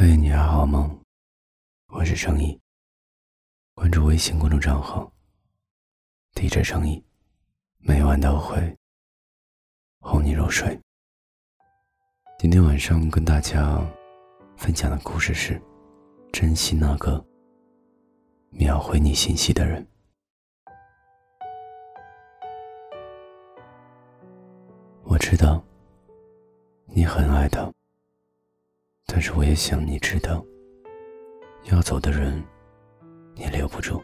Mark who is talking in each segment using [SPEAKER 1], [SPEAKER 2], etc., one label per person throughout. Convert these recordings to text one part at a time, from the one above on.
[SPEAKER 1] 嘿，你还好吗？我是程毅。关注微信公众账号 “DJ 程毅”，每晚都会哄你入睡。今天晚上跟大家分享的故事是：珍惜那个秒回你信息的人。我知道你很爱他。但是我也想你知道，要走的人，你留不住；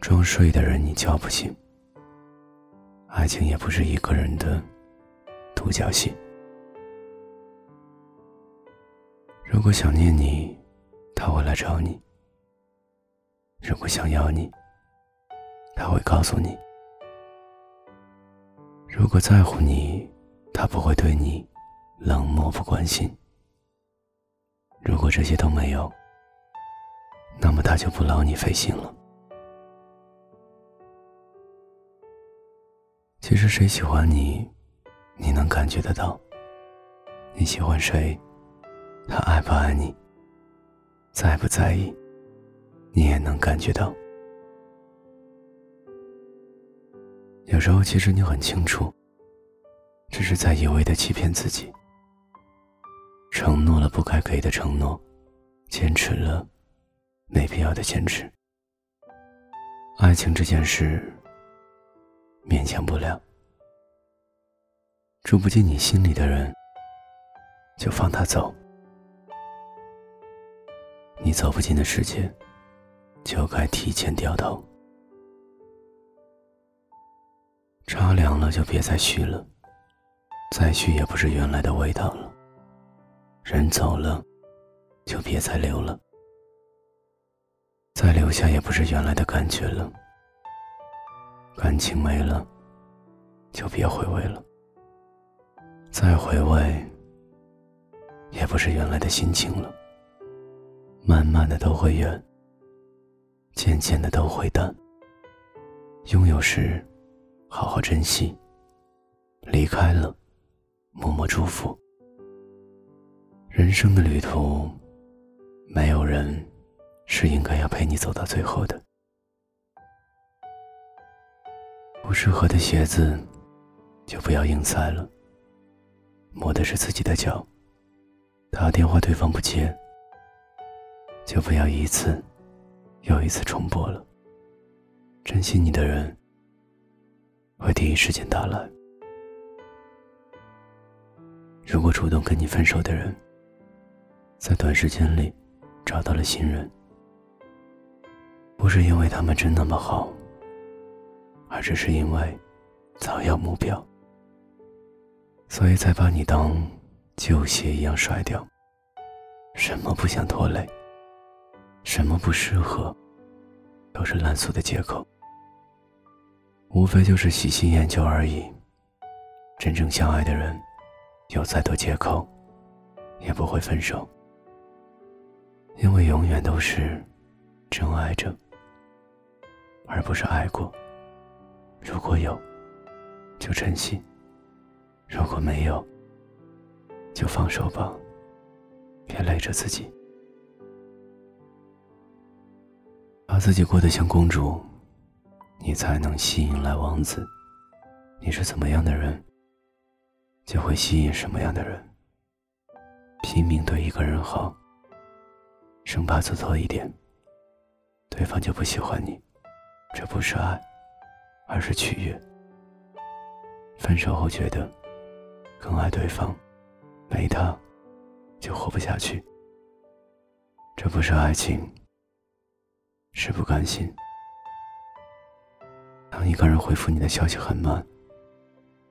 [SPEAKER 1] 装睡的人，你叫不醒。爱情也不是一个人的独角戏。如果想念你，他会来找你；如果想要你，他会告诉你；如果在乎你，他不会对你冷漠不关心。如果这些都没有，那么他就不劳你费心了。其实谁喜欢你，你能感觉得到；你喜欢谁，他爱不爱你，在不在意，你也能感觉到。有时候，其实你很清楚，只是在一味的欺骗自己。承诺了不该给的承诺，坚持了没必要的坚持。爱情这件事，勉强不了。住不进你心里的人，就放他走。你走不进的世界，就该提前掉头。茶凉了就别再续了，再续也不是原来的味道了。人走了，就别再留了；再留下也不是原来的感觉了。感情没了，就别回味了；再回味，也不是原来的心情了。慢慢的都会远，渐渐的都会淡。拥有时，好好珍惜；离开了，默默祝福。人生的旅途，没有人是应该要陪你走到最后的。不适合的鞋子，就不要硬塞了。磨的是自己的脚，打电话对方不接，就不要一次又一次重播了。珍惜你的人，会第一时间打来。如果主动跟你分手的人，在短时间里找到了新人，不是因为他们真那么好，而只是因为早有目标，所以才把你当旧鞋一样甩掉。什么不想拖累，什么不适合，都是烂俗的借口，无非就是喜新厌旧而已。真正相爱的人，有再多借口，也不会分手。因为永远都是真爱着，而不是爱过。如果有，就珍惜；如果没有，就放手吧，别累着自己。把自己过得像公主，你才能吸引来王子。你是怎么样的人，就会吸引什么样的人。拼命对一个人好。生怕做错一点，对方就不喜欢你，这不是爱，而是取悦。分手后觉得更爱对方，没他就活不下去，这不是爱情，是不甘心。当一个人回复你的消息很慢，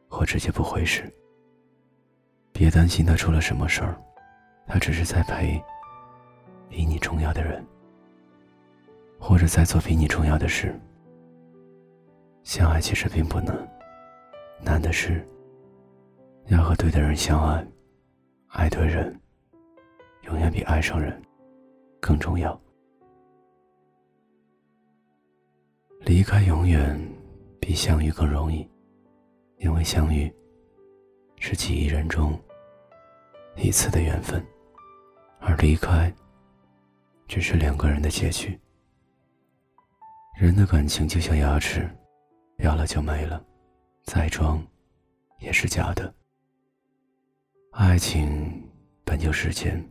[SPEAKER 1] 或直接不回时，别担心他出了什么事儿，他只是在陪。比你重要的人，或者在做比你重要的事。相爱其实并不难，难的是要和对的人相爱。爱对人，永远比爱上人更重要。离开永远比相遇更容易，因为相遇是几亿人中一次的缘分。而离开，只是两个人的结局。人的感情就像牙齿，咬了就没了，再装，也是假的。爱情本就世间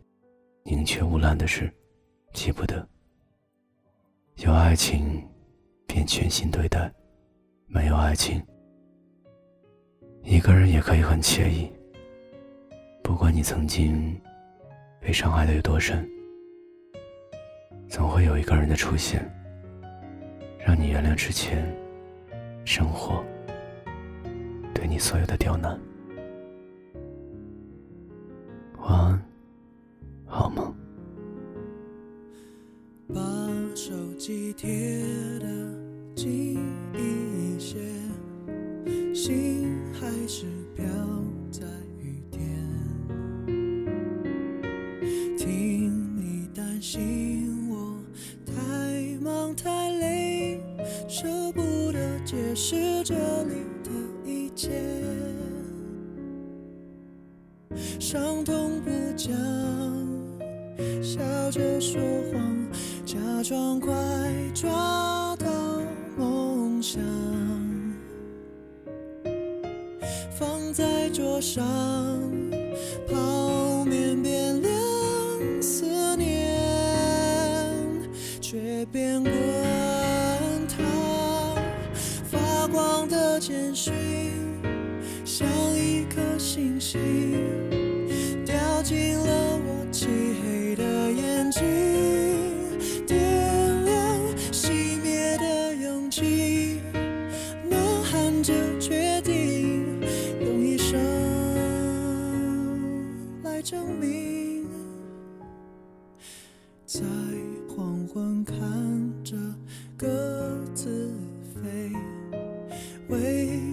[SPEAKER 1] 宁缺毋滥的事，记不得。有爱情，便全心对待；没有爱情，一个人也可以很惬意。不管你曾经被伤害的有多深，总会有一个人的出现。让你原谅之前，生活对你所有的刁难。晚安，好梦。
[SPEAKER 2] 把手机贴的近一些，心还是飘这里的一切，伤痛不讲，笑着说谎，假装快抓到梦想，放在桌上，泡面变凉，思念却变简讯像一颗星星，掉进了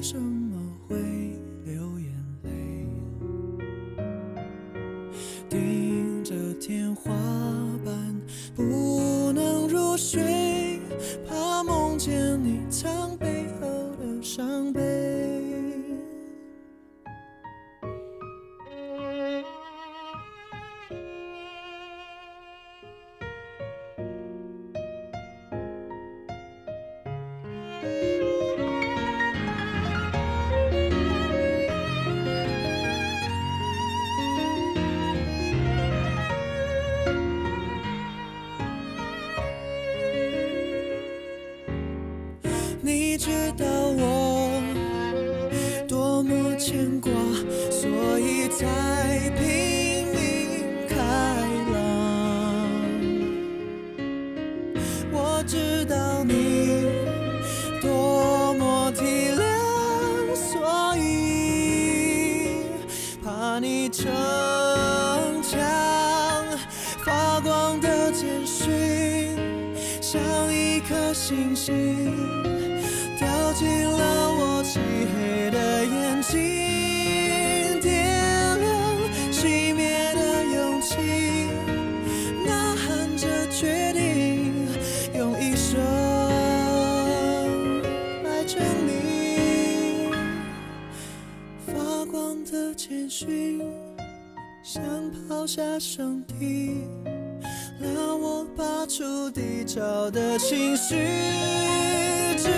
[SPEAKER 2] 什么知道我多么牵挂，所以才拼命开朗。我知道你多么体谅，所以怕你逞强。发光的简讯像一颗星星。进了我漆黑的眼睛，点亮熄灭的勇气，呐喊着决定，用一生来证明。发光的简讯，想抛下身体，让我拔出低潮的情绪。只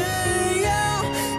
[SPEAKER 2] 要